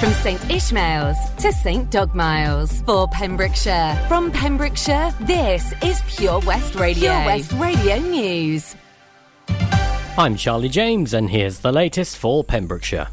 From St Ishmael's to St Dogmaels for Pembrokeshire. From Pembrokeshire, this is Pure West Radio. Pure West Radio News. I'm Charlie James, and here's the latest for Pembrokeshire.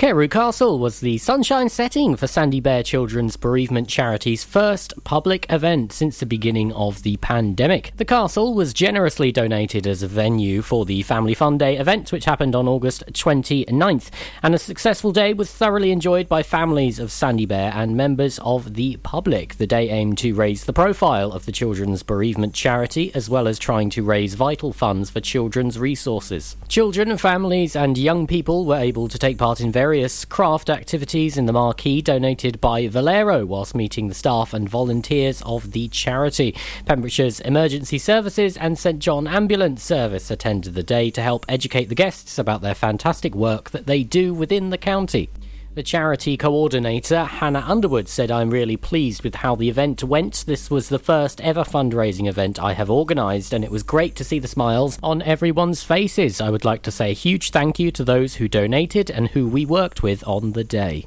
Carew Castle was the sunshine setting for Sandy Bear Children's Bereavement Charity's first public event since the beginning of the pandemic. The castle was generously donated as a venue for the Family Fun Day event, which happened on August 29th, and a successful day was thoroughly enjoyed by families of Sandy Bear and members of the public. The day aimed to raise the profile of the Children's Bereavement Charity, as well as trying to raise vital funds for children's resources. Children, families, and young people were able to take part in various various craft activities in the marquee donated by Valero whilst meeting the staff and volunteers of the charity. Pembrokeshire's Emergency Services and St John Ambulance Service attended the day to help educate the guests about their fantastic work that they do within the county. The charity coordinator, Hannah Underwood, said, I'm really pleased with how the event went. This was the first ever fundraising event I have organised, and it was great to see the smiles on everyone's faces. I would like to say a huge thank you to those who donated and who we worked with on the day.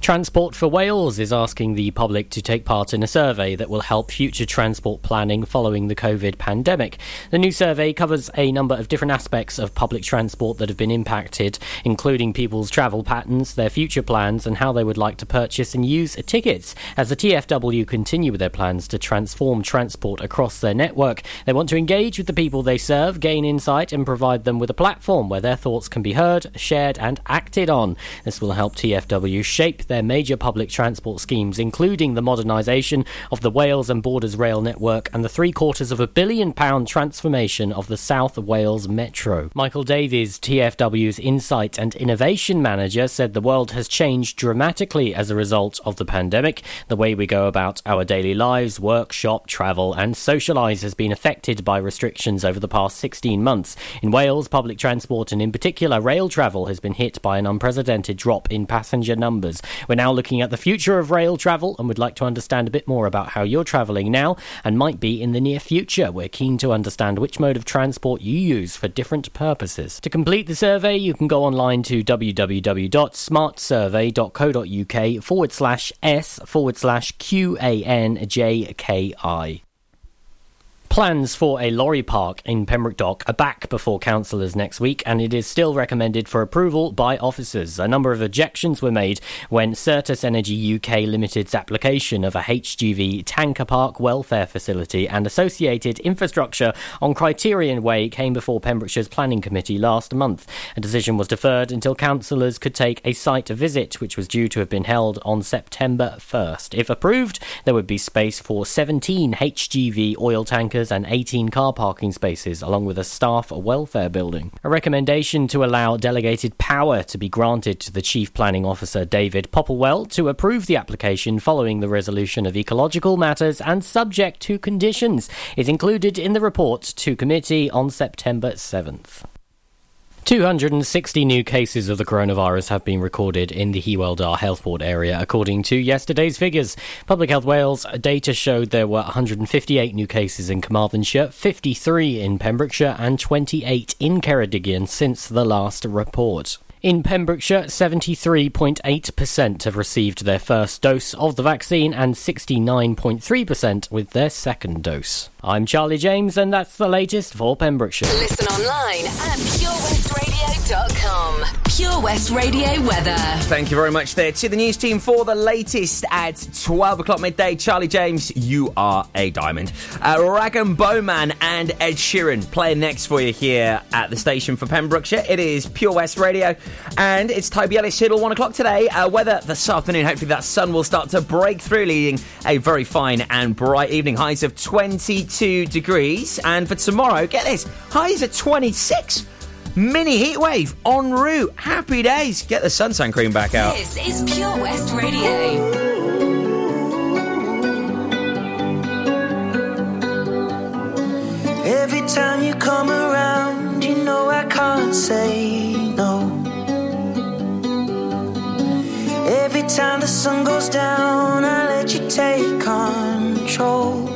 Transport for Wales is asking the public to take part in a survey that will help future transport planning following the COVID pandemic. The new survey covers a number of different aspects of public transport that have been impacted, including people's travel patterns, their future plans, and how they would like to purchase and use tickets. As the TFW continue with their plans to transform transport across their network, they want to engage with the people they serve, gain insight, and provide them with a platform where their thoughts can be heard, shared, and acted on. This will help TFW shape their major public transport schemes, including the modernisation of the Wales and Borders rail network and the three quarters of a billion pound transformation of the South Wales Metro. Michael Davies, TFW's Insight and Innovation Manager, said the world has changed dramatically as a result of the pandemic. The way we go about our daily lives, work, shop, travel, and socialise has been affected by restrictions over the past 16 months. In Wales, public transport and in particular rail travel has been hit by an unprecedented drop in passenger numbers. We're now looking at the future of rail travel and would like to understand a bit more about how you're travelling now and might be in the near future. We're keen to understand which mode of transport you use for different purposes. To complete the survey, you can go online to www.smartsurvey.co.uk forward slash S forward slash QANJKI. Plans for a lorry park in Pembroke Dock are back before councillors next week, and it is still recommended for approval by officers. A number of objections were made when Certas Energy UK Limited's application of a HGV tanker park welfare facility and associated infrastructure on Criterion Way came before Pembrokeshire's Planning Committee last month. A decision was deferred until councillors could take a site visit, which was due to have been held on September 1st. If approved, there would be space for 17 HGV oil tankers and 18 car parking spaces, along with a staff welfare building. A recommendation to allow delegated power to be granted to the Chief Planning Officer David Popplewell to approve the application following the resolution of ecological matters and subject to conditions is included in the report to committee on September 7th. 260 new cases of the coronavirus have been recorded in the Hywel Dda Health Board area, according to yesterday's figures. Public Health Wales data showed there were 158 new cases in Carmarthenshire, 53 in Pembrokeshire, and 28 in Ceredigion since the last report. In Pembrokeshire, 73.8% have received their first dose of the vaccine and 69.3% with their second dose. I'm Charlie James, and that's the latest for Pembrokeshire. Listen online at purewestradio.com. Pure West Radio weather. Thank you very much there to the news team for the latest at 12 o'clock midday. Charlie James, you are a diamond. Uh, Rag'n'Bone Man and Ed Sheeran playing next for you here at the station for Pembrokeshire. It is Pure West Radio, and it's Toby Ellis here till 1 o'clock today. Uh, weather this afternoon, hopefully that sun will start to break through, leading a very fine and bright evening. Highs of 22 degrees, and for tomorrow, get this, highs at 26. Mini heatwave en route. Happy days. Get the suntan cream back out. This is Pure West Radio. Every time you come around, you know I can't say no. Every time the sun goes down, I let you take control.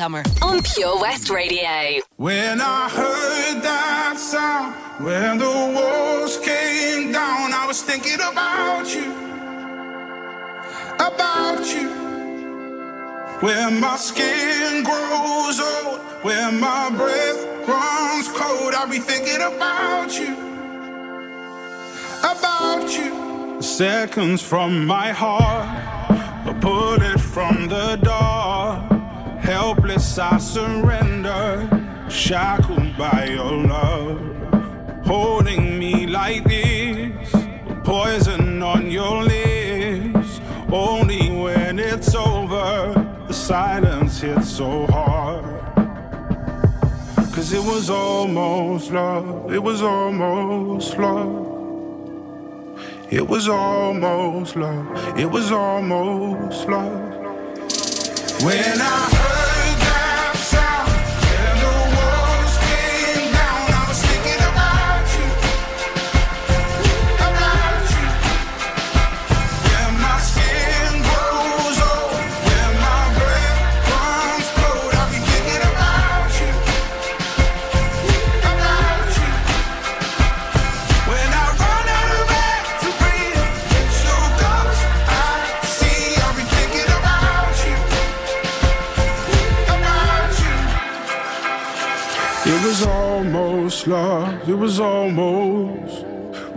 Summer on Pure West Radio. When I heard that sound, when the walls came down, I was thinking about you, about you. Where my skin grows old, where my breath runs cold, I'll be thinking about you, about you. Seconds from my heart, a bullet from the dark Helpless, I surrender, shackled by your love. Holding me like this, poison on your lips. Only when it's over, the silence hits so hard. Cause it was almost love, it was almost love. It was almost love, it was almost love. When I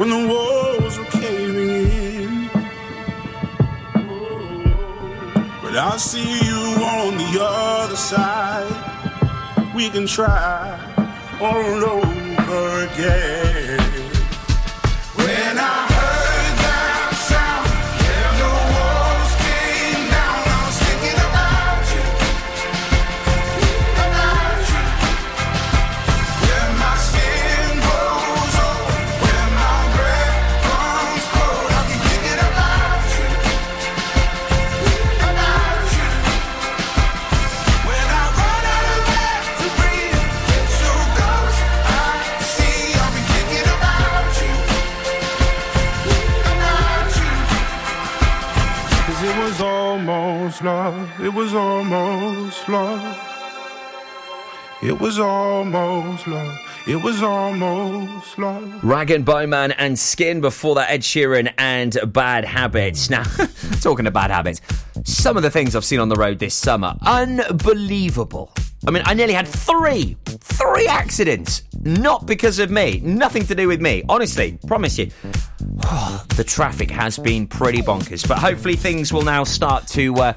when the walls were caving in. But I see you on the other side. We can try all over again. It was almost love. It was almost love. It was almost love. Rag and Bowman and Skin before that Ed Sheeran and Bad Habits. Now, talking of bad habits, some of the things I've seen on the road this summer, unbelievable. I mean, I nearly had three, three accidents. Not because of me. Nothing to do with me. Honestly, promise you. the traffic has been pretty bonkers, but hopefully things will now start to uh,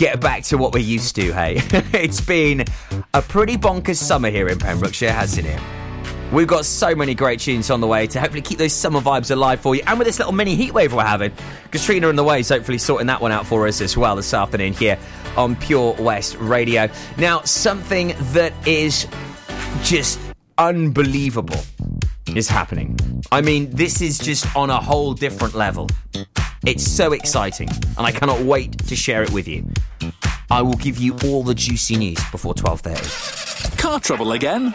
get back to what we're used to, hey? it's been a pretty bonkers summer here in Pembrokeshire, hasn't it? We've got so many great tunes on the way to hopefully keep those summer vibes alive for you. And with this little mini heatwave we're having, Katrina and the Waves hopefully sorting that one out for us as well this afternoon here on Pure West Radio. Now, something that is just unbelievable is happening. I mean, this is just on a whole different level. It's so exciting, and I cannot wait to share it with you. I will give you all the juicy news before 12:30. Car trouble again?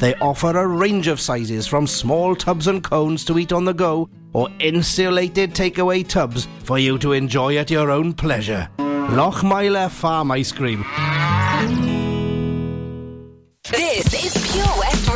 They offer a range of sizes from small tubs and cones to eat on the go or insulated takeaway tubs for you to enjoy at your own pleasure. Lochmeyler Farm Ice Cream. This is Pure West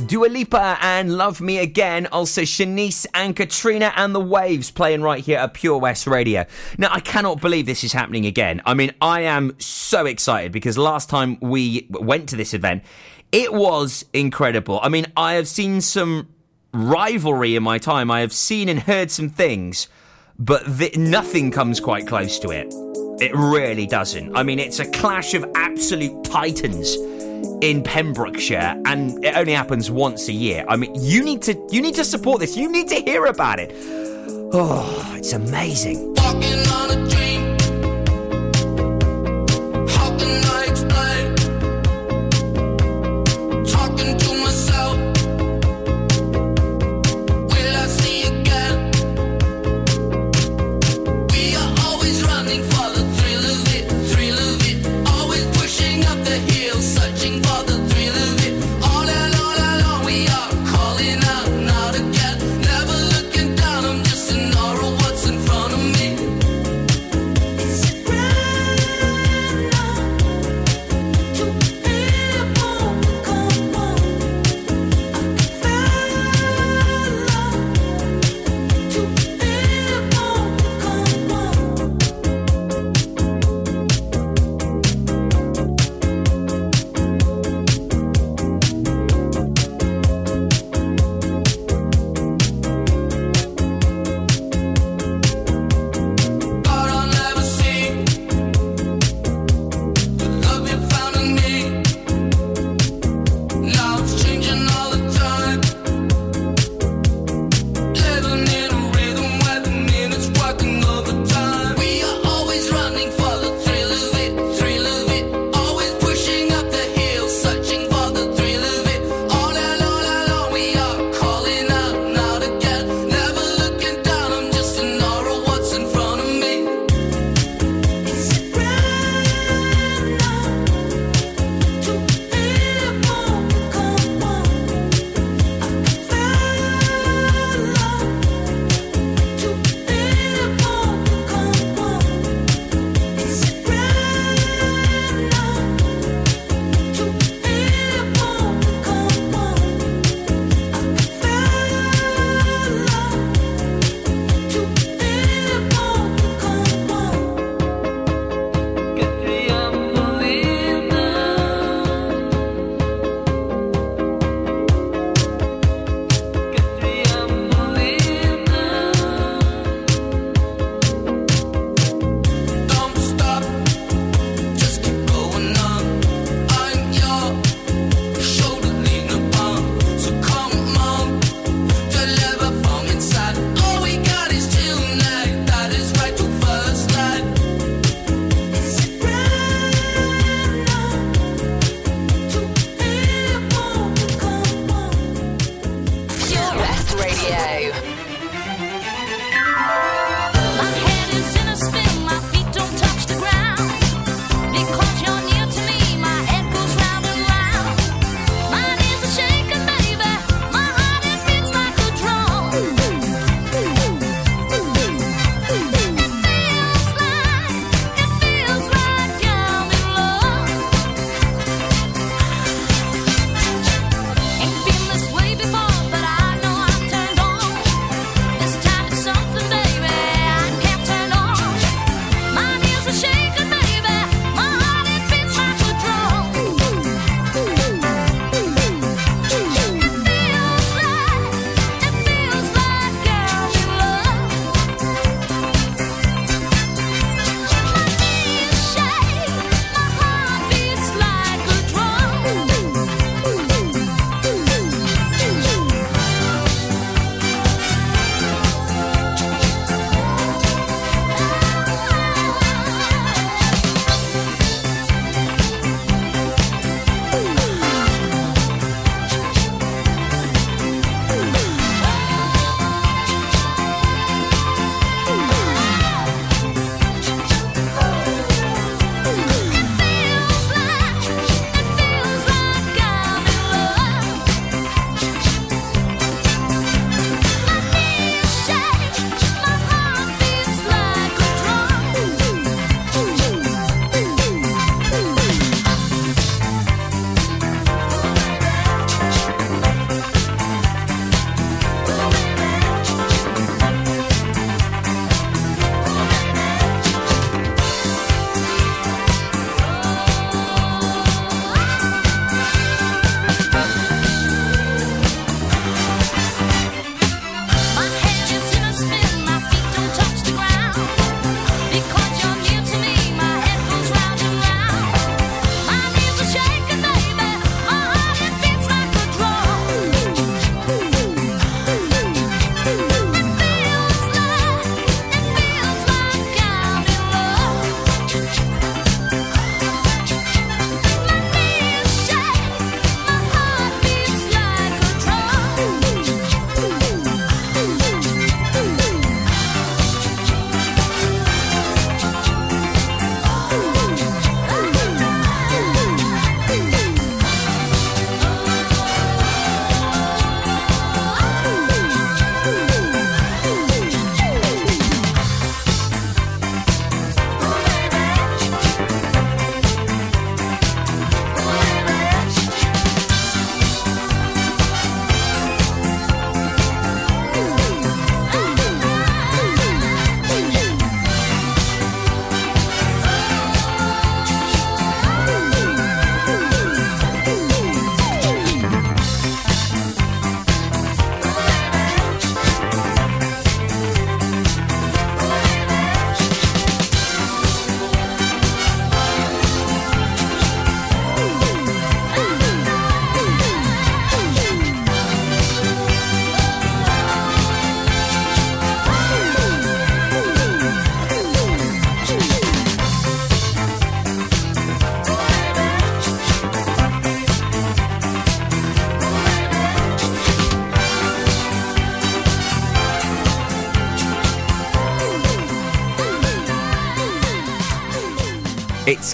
Dua Lipa and Love Me Again. Also, Shanice and Katrina and the Waves playing right here at Pure West Radio. Now, I cannot believe this is happening again. I mean, I am so excited because last time we went to this event, it was incredible. I mean, I have seen some rivalry in my time. I have seen and heard some things, but th- nothing comes quite close to it. It really doesn't. I mean, it's a clash of absolute titans in Pembrokeshire, and it only happens once a year. I mean, you need to you need to support this. You need to hear about it. Oh, it's amazing.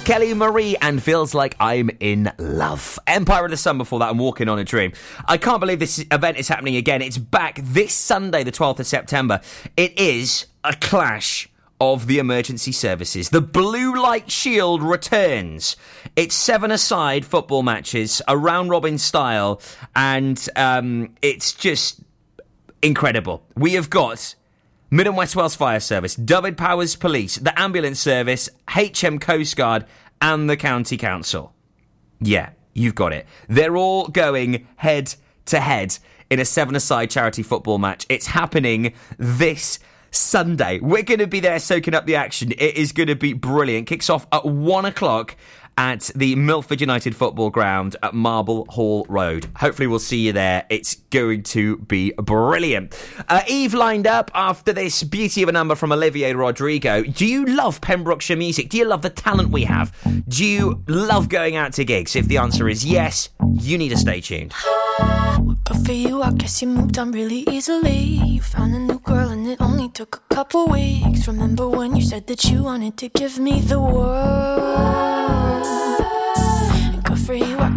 Kelly Marie and feels like I'm in love. Empire of the Sun before that and Walking on a Dream. I can't believe this event is happening again. It's back this Sunday, the 12th of September. It is a clash of the emergency services. The Blue Light Shield returns. It's seven aside football matches, a round robin style, and um, it's just incredible. We have got Mid and West Wales Fire Service, Dyfed Powys Police, the Ambulance Service, HM Coast Guard, and the County Council. Yeah, you've got it. They're all going head to head in a seven aside charity football match. It's happening this Sunday. We're going to be there soaking up the action. It is going to be brilliant. Kicks off at one o'clock at the Milford United Football Ground at Marble Hall Road. Hopefully, we'll see you there. It's going to be brilliant. Uh, Eve lined up after this beauty of a number from Olivia Rodrigo. Do you love Pembrokeshire music? Do you love the talent we have? Do you love going out to gigs? If the answer is yes, you need to stay tuned. Good for you, I guess you moved on really easily. You found a new girl and it only took a couple weeks. Remember when you said that you wanted to give me the world?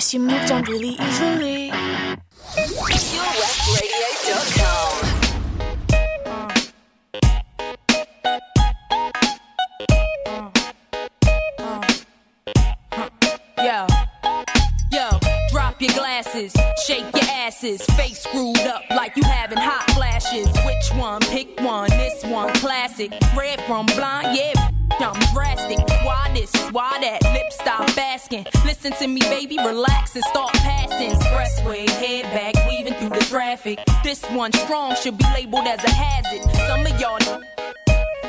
guess you moved on really easily. PureWestRadio.com. Yo, yo, drop your glasses, shake your asses, face screwed up like you having hot flashes. Which one? Pick one. This one, classic. Red from blind, yeah. I'm drastic. Why this? Why that? Lip stop asking. Listen to me, baby, relax and start passing. Expressway, head back, weaving through the traffic. This one strong should be labeled as a hazard. Some of y'all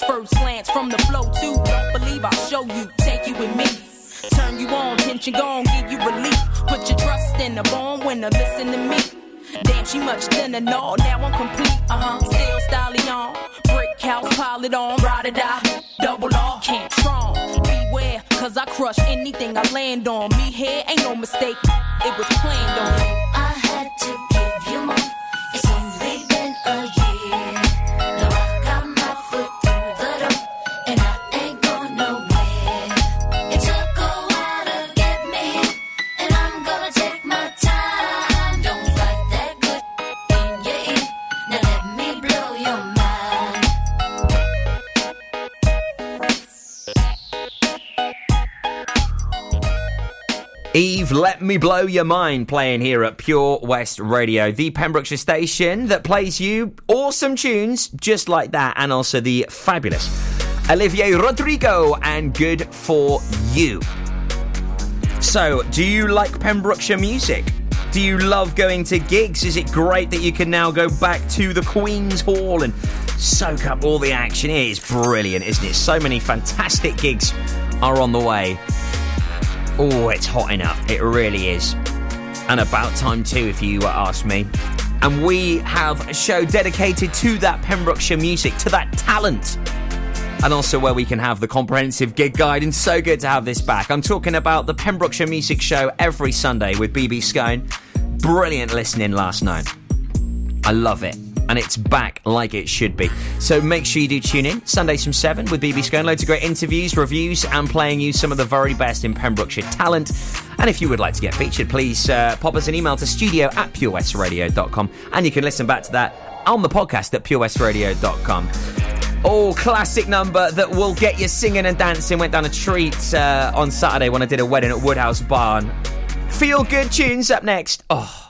The first glance from the flow too. Don't believe I'll show you. Take you with me. Turn you on, tension gone, give you relief. Put your trust in a born winner, listen to me. Damn, she much thinner, no, now I'm complete. Uh huh, still styling on. Brick house, pile it on, ride or die. Double R, can't strong. Beware, cause I crush anything I land on. Me here ain't no mistake, it was planned on. Let me blow your mind playing here at Pure West Radio, the Pembrokeshire station that plays you awesome tunes just like that, and also the fabulous Olivia Rodrigo and Good for You. So, do you like Pembrokeshire music? Do you love going to gigs? Is it great that you can now go back to the Queen's Hall and soak up all the action? It is brilliant, isn't it? So many fantastic gigs are on the way. Oh, it's hotting up. It really is. And about time too, if you ask me. And we have a show dedicated to that Pembrokeshire music, to that talent. And also where we can have the comprehensive gig guide. And so good to have this back. I'm talking about the Pembrokeshire Music Show every Sunday with BB Scone. Brilliant listening last night. I love it. And it's back like it should be. So make sure you do tune in Sundays from 7 with BB Scone. Loads of great interviews, reviews, and playing you some of the very best in Pembrokeshire talent. And if you would like to get featured, please uh, pop us an email to studio at purewestradio.com. And you can listen back to that on the podcast at purewestradio.com. Oh, classic number that will get you singing and dancing. Went down a treat uh, on Saturday when I did a wedding at Woodhouse Barn. Feel good tunes up next. Oh,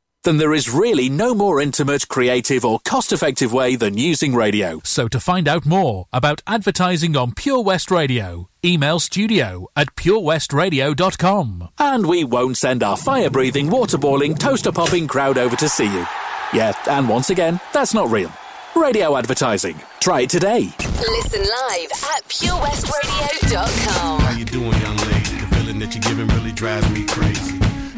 then there is really no more intimate, creative, or cost effective way than using radio. So to find out more about advertising on Pure West Radio, email studio at purewestradio.com. And we won't send our fire breathing, water boiling, toaster popping crowd over to see you. Yeah, and once again, that's not real. Radio advertising. Try it today. Listen live at purewestradio.com. How you doing, young lady? The feeling that you're giving really drives me crazy.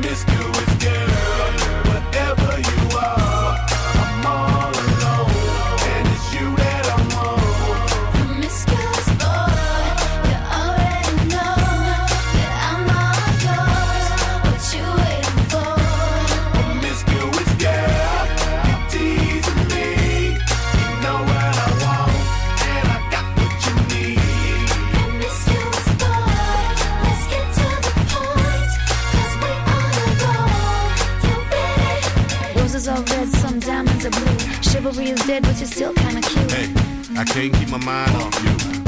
Promiscuous girl, whatever you are, Chivalry is dead, but you're still kinda cute. Hey, I can't keep my mind off you.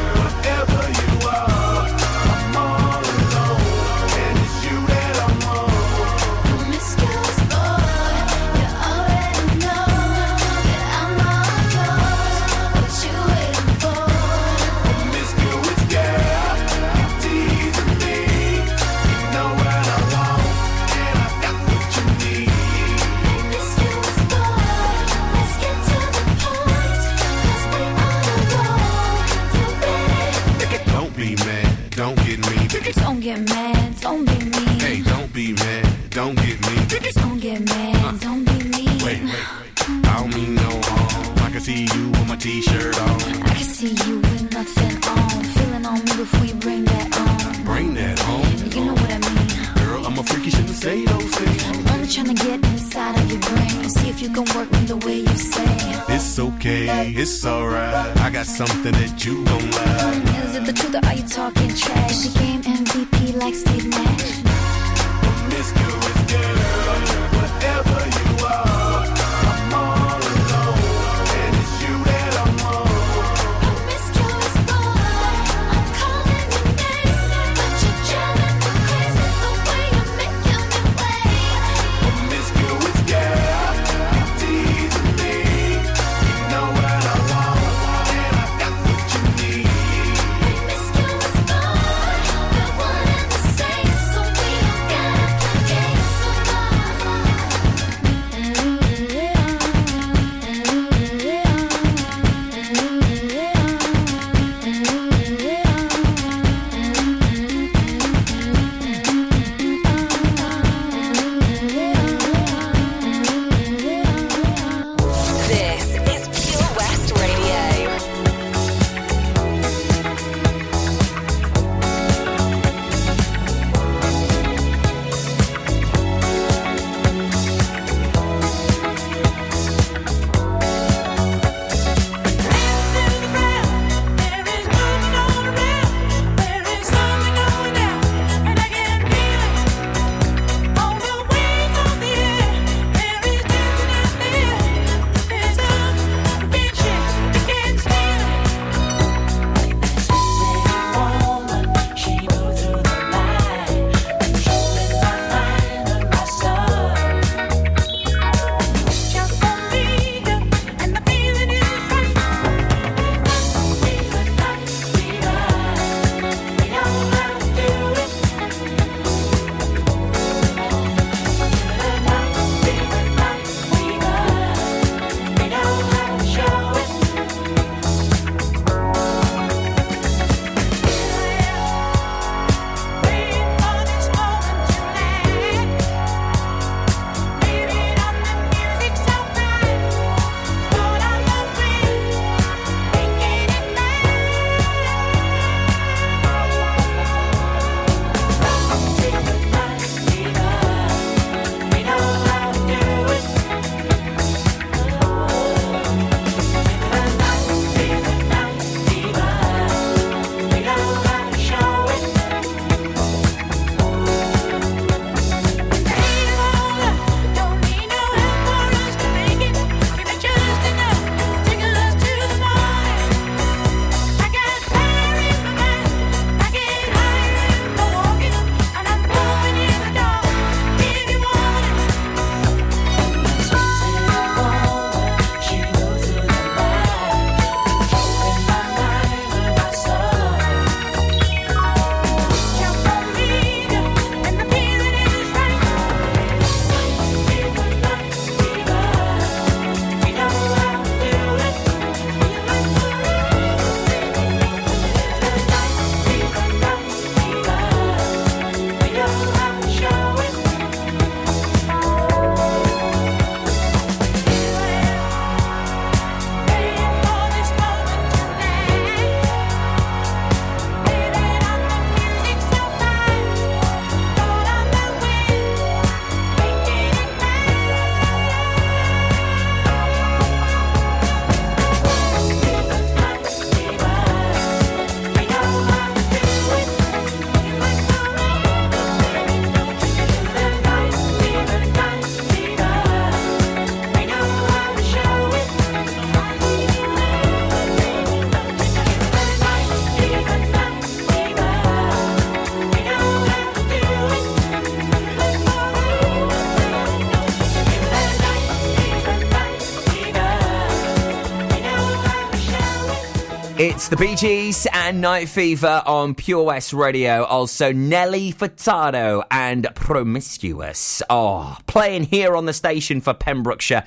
the Bee Gees and Night Fever on Pure West Radio. Also, Nelly Furtado and Promiscuous. Oh, playing here on the station for Pembrokeshire.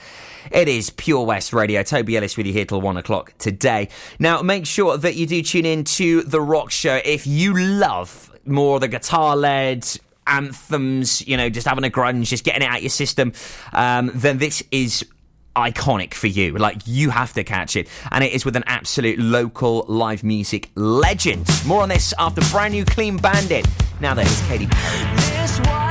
It is Pure West Radio. Toby Ellis with you here till one o'clock today. Now, make sure that you do tune in to The Rock Show if you love more the guitar led, anthems, you know, just having a grunge, just getting it out your system, um, then this is iconic for you. Like, you have to catch it. And it is with an absolute local live music legend. More on this after brand new Clean Bandit. Now, there is Katy Perry.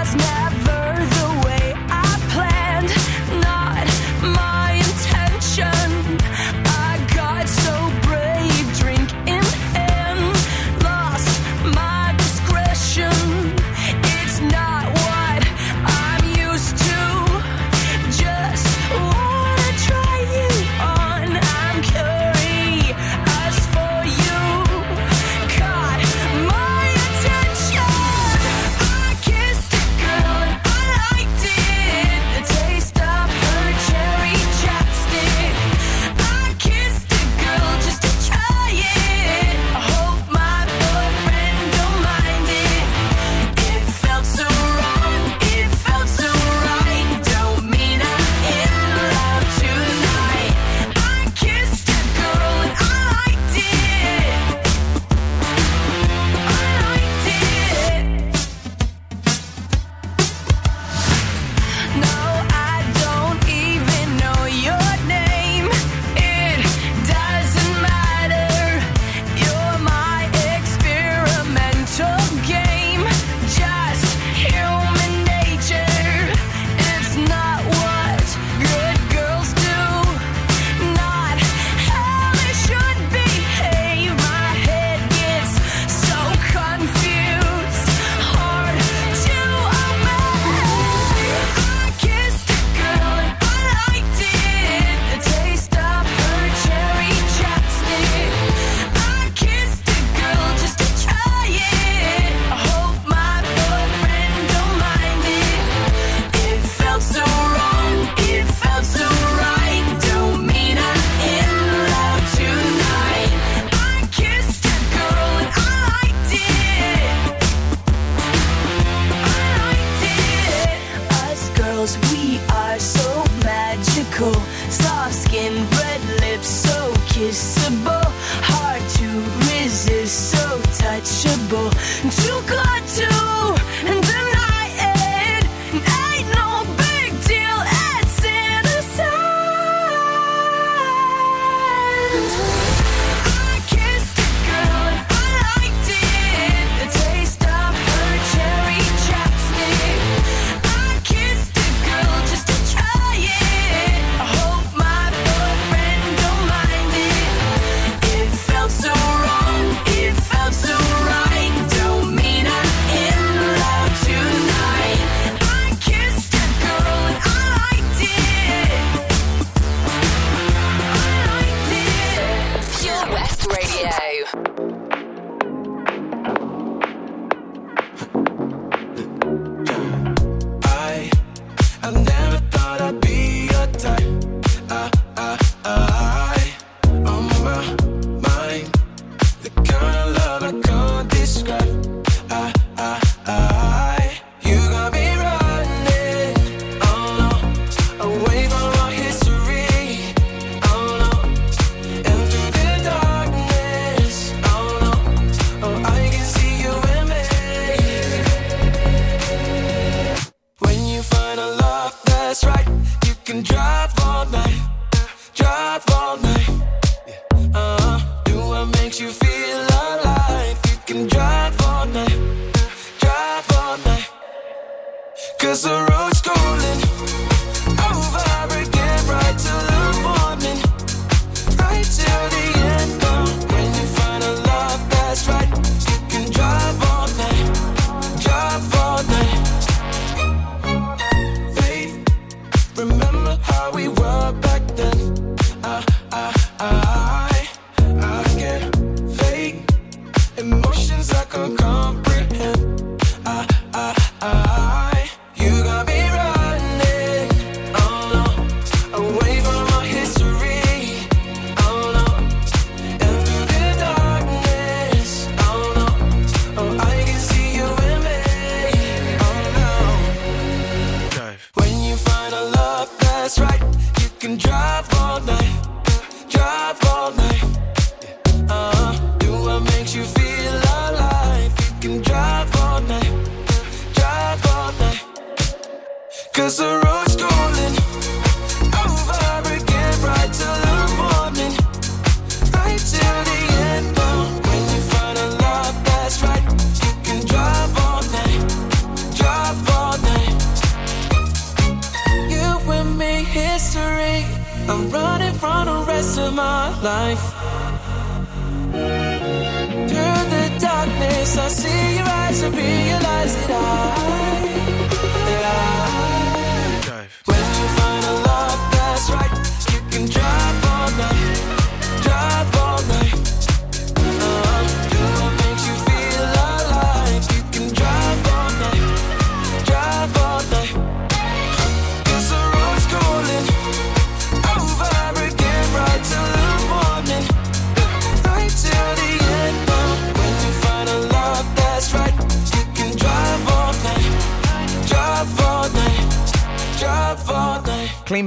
drive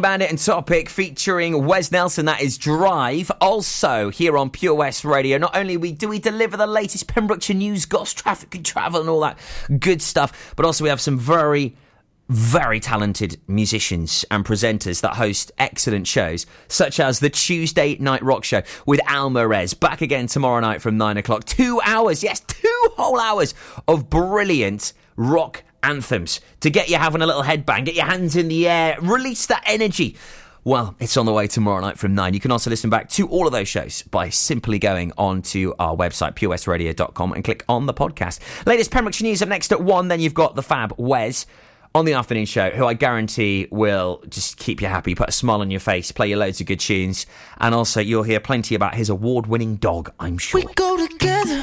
Bandit and Topic featuring Wes Nelson. That is Drive. Also here on Pure West Radio. Not only we do we deliver the latest Pembrokeshire news, goss, traffic and travel, and all that good stuff, but also we have some very very talented musicians and presenters that host excellent shows, such as the Tuesday Night Rock Show with Al Morez. Back again tomorrow night from nine o'clock. Two hours, yes, two whole hours of brilliant rock anthems to get you having a little headbang, get your hands in the air, release that energy. Well, it's on the way tomorrow night from 9. You can also listen back to all of those shows by simply going onto our website, purewestradio.com, and click on the podcast. Latest Pembrokeshire News up next at 1. Then you've got the fab Wes on the afternoon show, who I guarantee will just keep you happy, put a smile on your face, play you loads of good tunes, and also you'll hear plenty about his award winning dog, I'm sure. We go together,